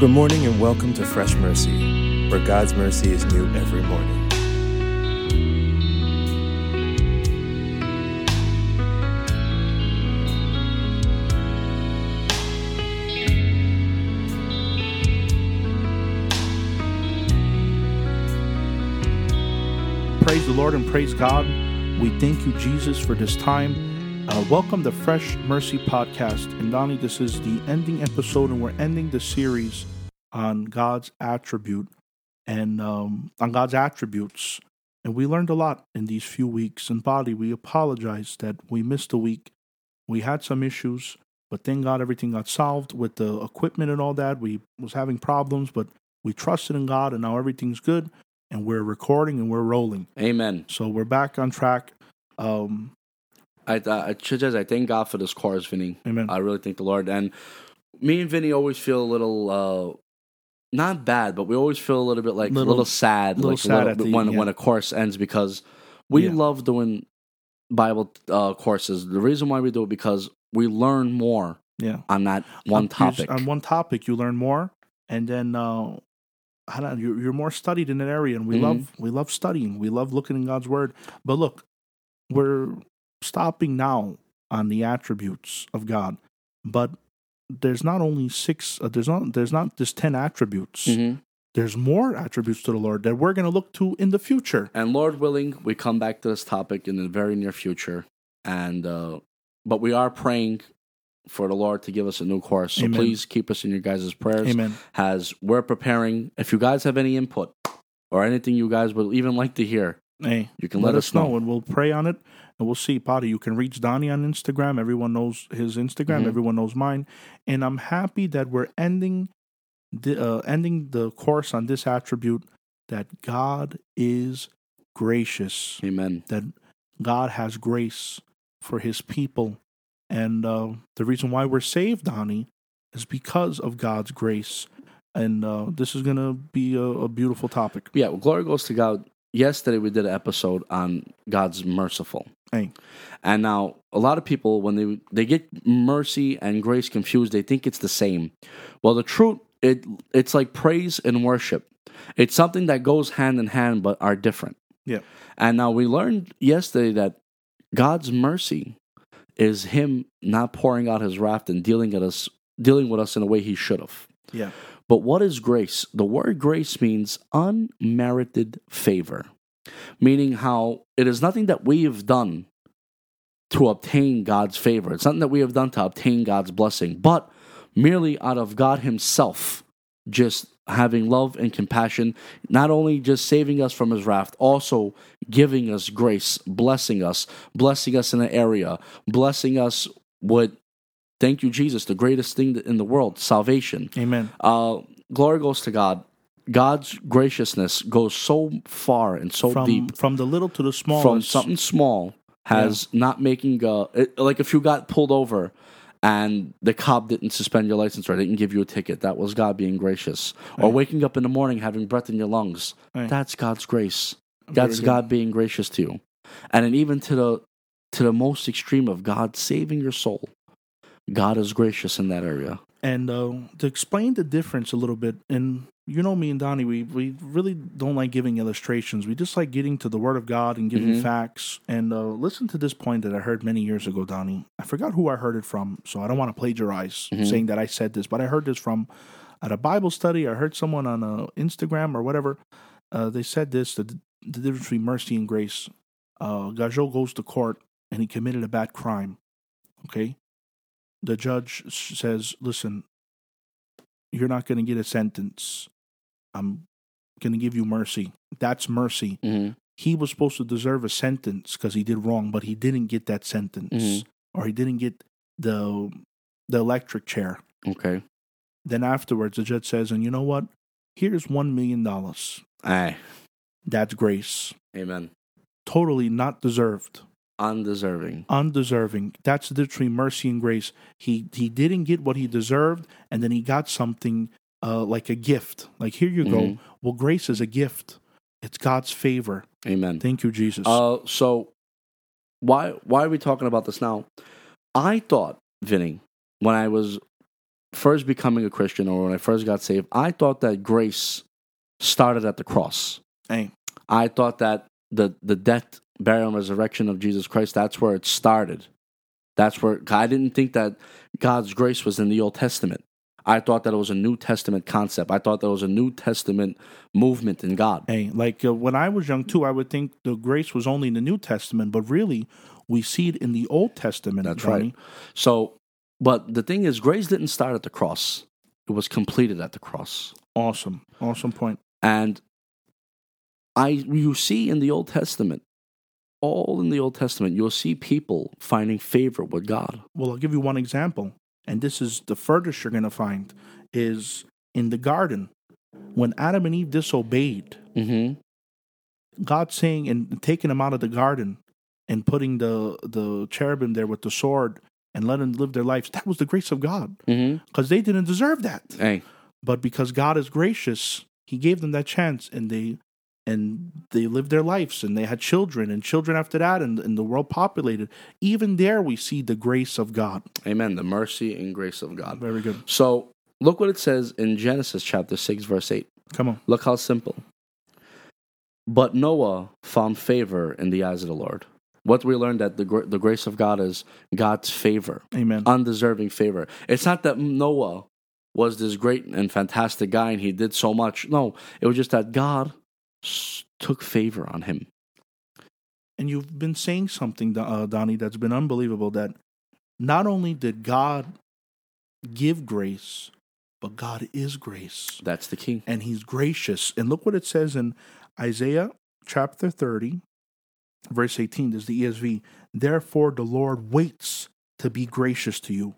Good morning and welcome to Fresh Mercy, where God's mercy is new every morning. Praise the Lord and praise God. We thank you, Jesus, for this time. Uh, welcome to Fresh Mercy Podcast. And Donnie, this is the ending episode, and we're ending the series on God's attribute and um, on God's attributes. And we learned a lot in these few weeks. And body, we apologize that we missed a week. We had some issues, but thank God everything got solved with the equipment and all that. We was having problems, but we trusted in God, and now everything's good. And we're recording and we're rolling. Amen. So we're back on track. Um, I, I, Churches, I thank God for this chorus, Vinny. Amen. I really thank the Lord. And me and Vinny always feel a little, uh, not bad, but we always feel a little bit like a Little- little sad, little like sad a little the when end, when a course ends because we Yeah. love doing Bible uh, courses. The reason why we do it because we learn more yeah. on that one On- topic. On one topic, you learn more, and then uh, I don't you're, you're more studied in an area, and we Mhm. love we love studying. We love looking in God's word. But look, we're stopping now on the attributes of God, but there's not only six. Uh, there's not there's not just ten attributes. Mhm. There's more attributes to the Lord that we're going to look to in the future. And Lord willing, we come back to this topic in the very near future. And uh, but we are praying for the Lord to give us a new course. So Amen. please keep us in your guys' prayers. Amen. As we're preparing, if you guys have any input or anything you guys would even like to hear, Hey, you can let, us know. and we'll pray on it, and we'll see. Potty, you can reach Donnie on Instagram. Everyone knows his Instagram. Mhm. Everyone knows mine, and I'm happy that we're ending the uh, ending the course on this attribute that God is gracious. Amen. That God has grace for His people, and uh, the reason why we're saved, Donnie, is because of God's grace. And uh, this is gonna be a, a beautiful topic. Yeah, well, glory goes to God. Yesterday we did an episode on God's merciful. Hey. And now a lot of people when they they get mercy and grace confused, they think it's the same. Well, the truth it it's like praise and worship. It's something that goes hand in hand but are different. Yeah. And now we learned yesterday that God's mercy is him not pouring out his wrath and dealing at us dealing with us in a way he should have. Yeah. But what is grace? The word grace means unmerited favor, meaning how it is nothing that we have done to obtain God's favor. It's nothing that we have done to obtain God's blessing, but merely out of God Himself just having love and compassion, not only just saving us from His wrath, also giving us grace, blessing us, blessing us in an area, blessing us with, thank you, Jesus, the greatest thing in the world, salvation. Amen. Uh, glory goes to God. God's graciousness goes so far and so from deep from the little to the small. from something small has not making a it, like if you got pulled over and the cop didn't suspend your license or didn't give you a ticket that was god being gracious or waking up in the morning having breath in your lungs Right. that's god's grace that's god being gracious to you and then even to the to the most extreme of god saving your soul god is gracious in that area And uh, to explain the difference a little bit, and you know me and Donnie, we we really don't like giving illustrations. We just like getting to the Word of God and giving Mhm. facts. And uh, listen to this point that I heard many years ago, Donnie. I forgot who I heard it from, so I don't want to plagiarize Mhm. saying that I said this, but I heard this from at a Bible study. I heard someone on uh, Instagram or whatever. Uh, they said this: the, the difference between mercy and grace. Uh, Gajot goes to court and he committed a bad crime. Okay, the judge says, "Listen, you're not going to get a sentence. I'm going to give you mercy. That's mercy. mm-hmm. He was supposed to deserve a sentence because he did wrong, but he didn't get that sentence, Mhm. or he didn't get the the electric chair. okay Then afterwards, the judge says, "And you know what? Here's one million dollars. Aye. That's grace. amen Totally not deserved." Undeserving undeserving. That's the between mercy and grace. He he didn't get what he deserved, and then he got something uh, like a gift. Like here you Mhm. go. Well, grace is a gift. It's God's favor. amen Thank you, Jesus. Uh, so why why are we talking about this now? I thought, Vinny, when I was first becoming a Christian or when I first got saved, I thought that grace started at the cross. Hey, I thought that the the death, burial, and resurrection of Jesus Christ, that's where it started. That's where I didn't think that God's grace was in the Old Testament. I thought that it was a New Testament concept. I thought that was a New Testament movement in God. hey, like uh, when I was young too, I would think the grace was only in the New Testament, but really, we see it in the Old Testament. That's right. So, but the thing is, grace didn't start at the cross; it was completed at the cross. Awesome, awesome point. And I, you see in the Old Testament, all in the Old Testament, you'll see people finding favor with God. Well, I'll give you one example, and this is the furthest you're going to find is in the garden when Adam and Eve disobeyed. Mm-hmm. God saying and taking them out of the garden and putting the the cherubim there with the sword and letting them live their lives. That was the grace of God Mm-hmm. because they didn't deserve that. Hey, But because God is gracious, He gave them that chance, and they and they lived their lives, and they had children and children after that, and, and the world populated. Even there, we see the grace of God. Amen. The mercy and grace of God. Very good. So look what it says in Genesis chapter six, verse eight. Come on. Look how simple. But Noah found favor in the eyes of the Lord. What we learned that the the grace of God is God's favor, Amen. undeserving favor. It's not that Noah was this great and fantastic guy and he did so much. No, it was just that God took favor on him. And you've been saying something, uh, Donnie, that's been unbelievable. That not only did God give grace, but God is grace. That's the key. and he's gracious. And look what it says in Isaiah chapter 30, verse 18. There's the ESV. Therefore, the Lord waits to be gracious to you.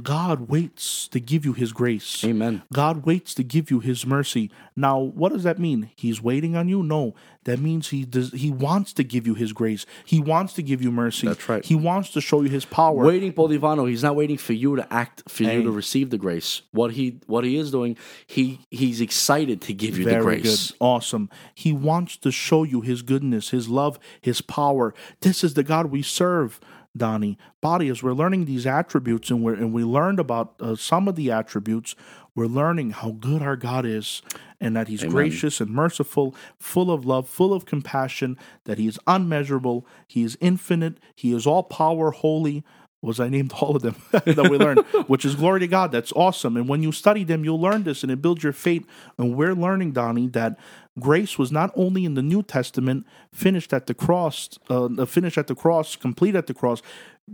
God waits to give you his grace. Amen. God waits to give you his mercy. Now, what does that mean? He's waiting on you? No. That means he does he wants to give you his grace. He wants to give you mercy. That's right. He wants to show you his power. Waiting, Bolivano. He's not waiting for you to act, for Hey. you to receive the grace. What he what he is doing, he he's excited to give you Very the grace. good. Awesome. He wants to show you his goodness, his love, his power. This is the God we serve, Donnie. Body, as we're learning these attributes and, we're, and we learned about uh, some of the attributes, we're learning how good our God is and that he's Amen. gracious and merciful, full of love, full of compassion, that he is unmeasurable, he is infinite, he is all power, holy. Was I named all of them that we learned, which is glory to God. That's awesome. And when you study them, you'll learn this and it builds your faith. And we're learning, Donnie, that grace was not only in the New Testament, finished at the cross, uh, finished at the cross, complete at the cross.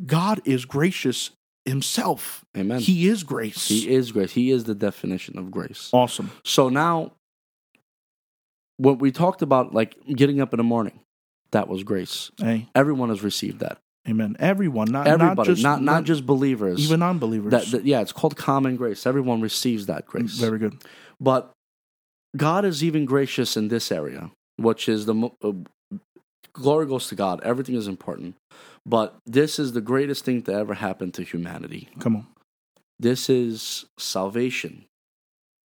God is gracious himself. Amen. He is grace. He is grace. He is the definition of grace. awesome. So now, what we talked about, like getting up in the morning, that was grace. Hey, Everyone has received that. Amen. Everyone, not Everybody, not just not not just believers. even unbelievers. that, that- yeah, it's called common grace. Everyone receives that grace. Very good. But God is even gracious in this area, which is the uh, glory goes to God. Everything is important, but this is the greatest thing to ever happen to humanity. Come on. This is salvation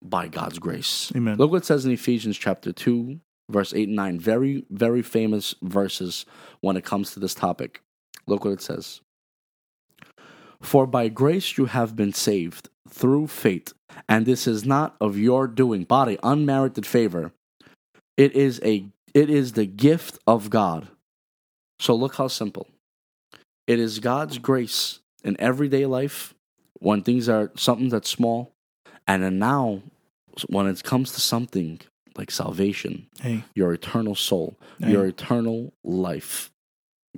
by God's grace. Amen. Look what it says in Ephesians chapter 2, verse 8 and 9. Very, very famous verses when it comes to this topic. Look what it says. For by grace you have been saved through faith, and this is not of your doing, body, unmerited favor. It is a it is the gift of God. So look how simple. It is God's grace in everyday life when things are something that's small, and then now when it comes to something like salvation, Hey, your eternal soul, Hey. your eternal life.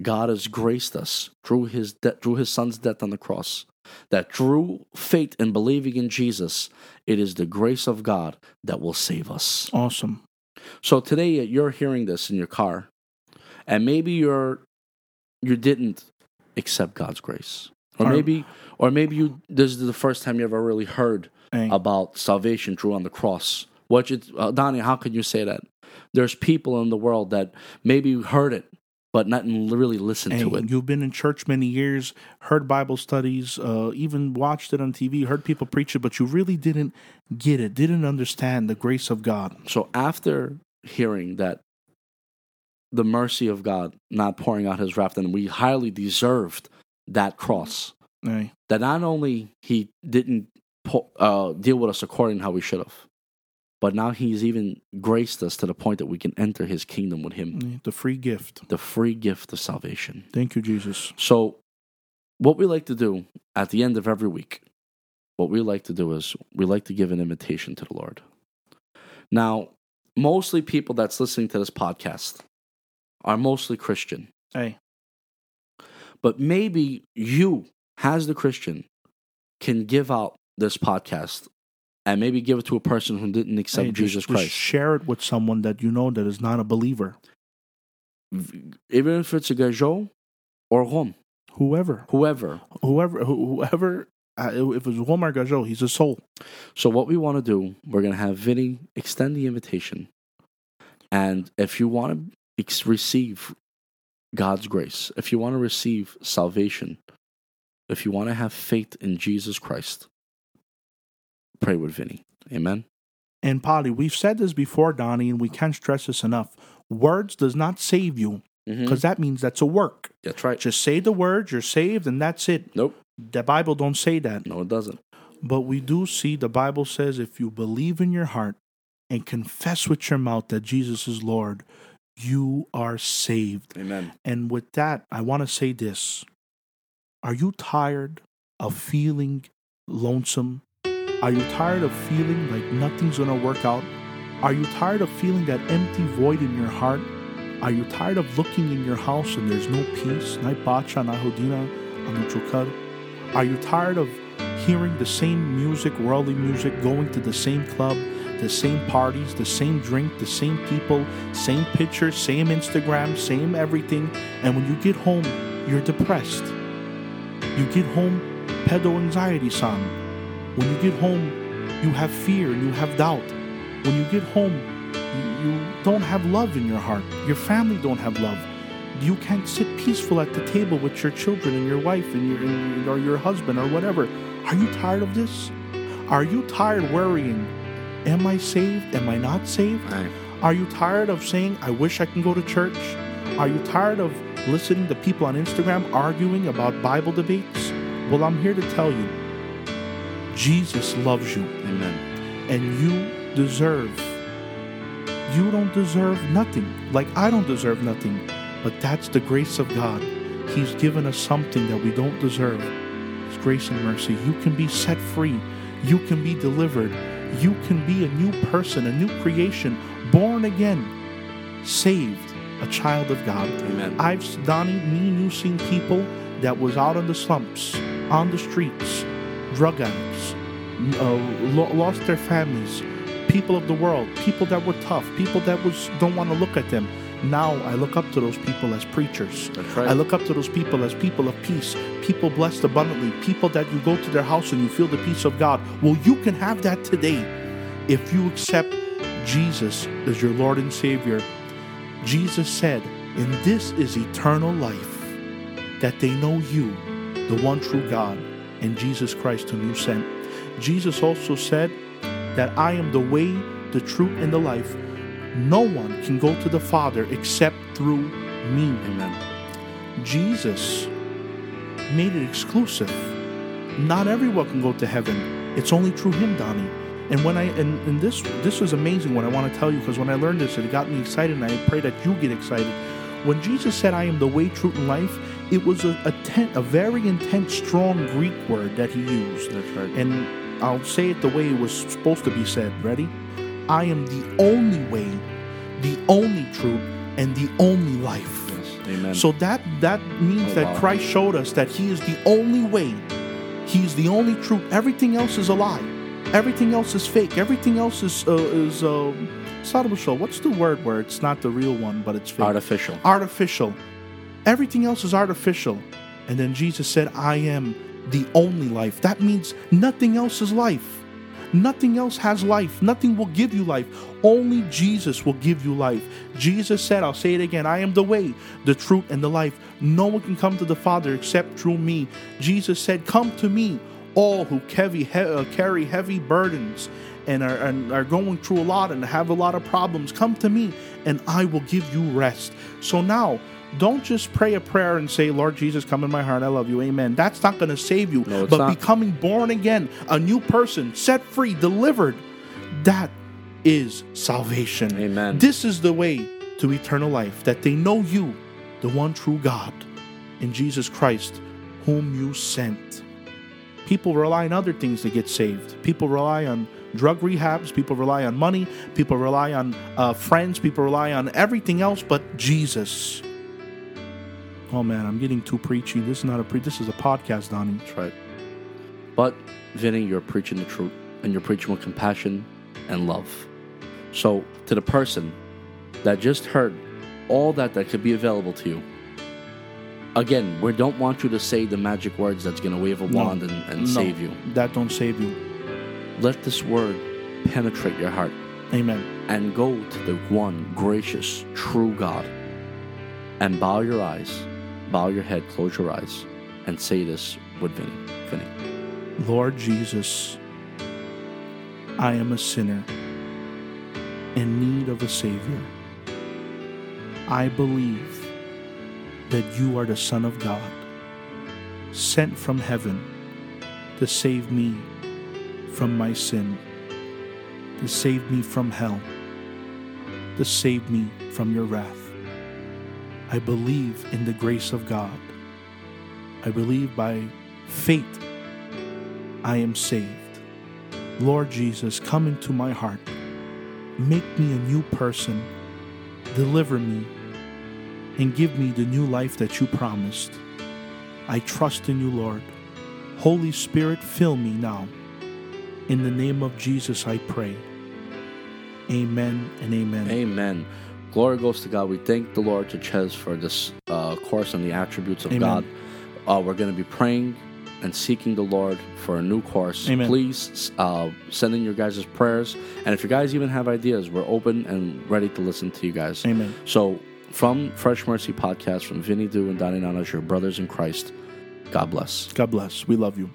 God has graced us through his de- through his son's death on the cross. That through faith and believing in Jesus, it is the grace of God that will save us. awesome. So today uh, you're hearing this in your car, and maybe you're you didn't accept God's grace, or maybe or maybe you this is the first time you ever really heard Hey, about salvation through on the cross. What you, uh, Donnie? How can you say that? There's people in the world that maybe heard it, but not really listened hey, to it. you've been in church many years, heard Bible studies, uh, even watched it on TV, heard people preach it, but you really didn't get it, didn't understand the grace of God. So after hearing that the mercy of God not pouring out His wrath, and we highly deserved that cross. Hey, That not only He didn't po- uh, deal with us according to how we should have. But now he's even graced us to the point that we can enter his kingdom with him. Mm, the free gift. The free gift of salvation. Thank you, Jesus. So, what we like to do at the end of every week, what we like to do is we like to give an invitation to the Lord. Now, mostly people that's listening to this podcast are mostly Christian, Hey, but maybe you, as the Christian, can give out this podcast and maybe give it to a person who didn't accept hey, Jesus just, just Christ. share it with someone that you know that is not a believer. Even if it's a gajo or Rom, Whoever, whoever. whoever, whoever. Uh, if it's Omar Gajo, he's a soul. So what we want to do, we're going to have Vinny extend the invitation. And if you want to ex- receive God's grace, if you want to receive salvation, if you want to have faith in Jesus Christ, pray with Vinny. Amen. And Polly, we've said this before, Donnie, and we can't stress this enough. Words does not save you Mm-hmm. because that means that's a work. That's right. Just say the words, you're saved, and that's it. Nope. The Bible don't say that. No, it doesn't. But we do see the Bible says if you believe in your heart and confess with your mouth that Jesus is Lord, you are saved. Amen. And with that, I want to say this. Are you tired of feeling lonesome? Are you tired of feeling like nothing's to work out? Are you tired of feeling that empty void in your heart? Are you tired of looking in your house and there's no peace? Na hodina, ano? Are you tired of hearing the same music, worldly music, going to the same club, the same parties, the same drink, the same people, same pictures, same Instagram, same everything, and when you get home, you're depressed. You get home, pedo anxiety son. When you get home, you have fear and you have doubt. When you get home, you, you don't have love in your heart. Your family don't have love. You can't sit peaceful at the table with your children and your wife and your and, or your husband or whatever. Are you tired of this? Are you tired worrying? Am I saved? Am I not saved? Are you tired of saying, I wish I can go to church? Are you tired of listening to people on Instagram arguing about Bible debates? Well, I'm here to tell you Jesus loves you Amen. and you deserve. You don't deserve nothing. Like I don't deserve nothing. But that's the grace of God. He's given us something that we don't deserve. His grace and mercy. You can be set free. You can be delivered. You can be a new person, a new creation, born again, saved, a child of God. Amen. I've Donnie, me and you seen people that was out on the slumps, on the streets, drug addicts, uh, lost their families, people of the world, people that were tough, people that was don't want to look at them. Now I look up to those people as preachers. That's right. I look up to those people as people of peace, people blessed abundantly, people that you go to their house and you feel the peace of God. Well, you can have that today if you accept Jesus as your Lord and Savior. Jesus said, And this is eternal life, that they know you, the one true God, and Jesus Christ, whom you sent. Jesus also said that I am the way, the truth, and the life. No one can go to the Father except through me. Amen. Jesus made it exclusive. Not everyone can go to heaven. It's only through him, Donnie. And when I and, and this this was amazing what I want to tell you because when I learned this, it got me excited, and I pray that you get excited. When Jesus said, "I am the way, truth, and life," it was a a, ten, a very intense, strong Greek word that he used. That's right. And I'll say it the way it was supposed to be said. Ready? I am the only way, the only truth, and the only life. Yes. Amen. So that that means Oh, that wow. Christ showed us that He is the only way. He is the only truth. Everything else is a lie. Everything else is fake. Everything else is uh, is uh. What's the word where it's not the real one, but it's fake? artificial. artificial. Everything else is artificial. And then Jesus said, I am the only life. That means nothing else is life. Nothing else has life. Nothing will give you life. Only Jesus will give you life. Jesus said, I'll say it again I am the way, the truth, and the life. No one can come to the Father except through me. Jesus said, Come to me, all who carry, uh, heavy burdens and are, and are going through a lot and have a lot of problems. Come to me, and I will give you rest. So now, Don't just pray a prayer and say, Lord Jesus, come in my heart. I love you. Amen. That's not going to save you. No, but not. becoming born again, a new person, set free, delivered, that is salvation. Amen. This is the way to eternal life, that they know you, the one true God, in Jesus Christ, whom you sent. People rely on other things to get saved. People rely on drug rehabs. People rely on money. People rely on uh, friends. People rely on everything else but Jesus. Oh man, I'm getting too preachy. This is not a pre. This is a podcast, Donnie. That's right. But, Vinny, you're preaching the truth, and you're preaching with compassion and love. So, to the person that just heard all that that could be available to you, again, we don't want you to say the magic words that's going to wave a No. wand and, and No, save you. That don't save you. Let this word penetrate your heart Amen. and go to the one gracious, true God and bow your eyes, bow your head, close your eyes, and say this with Vinny. Vinny. Lord Jesus, I am a sinner in need of a Savior. I believe that you are the Son of God, sent from heaven to save me from my sin, to save me from hell, to save me from your wrath. I believe in the grace of God. I believe by faith I am saved. Lord Jesus, come into my heart. Make me a new person. Deliver me and give me the new life that you promised. I trust in you, Lord. Holy Spirit, fill me now. In the name of Jesus, I pray. Amen and amen. Amen. Glory goes to God. We thank the Lord to Ches for this uh, course on the attributes of Amen. God. Uh, we're going to be praying and seeking the Lord for a new course. Amen. Please uh, send in your guys' prayers. And if you guys even have ideas, we're open and ready to listen to you guys. Amen. So, from Fresh Mercy Podcast, from Vinny Do and Donnie Nanas, your brothers in Christ, God bless. God bless. We love you.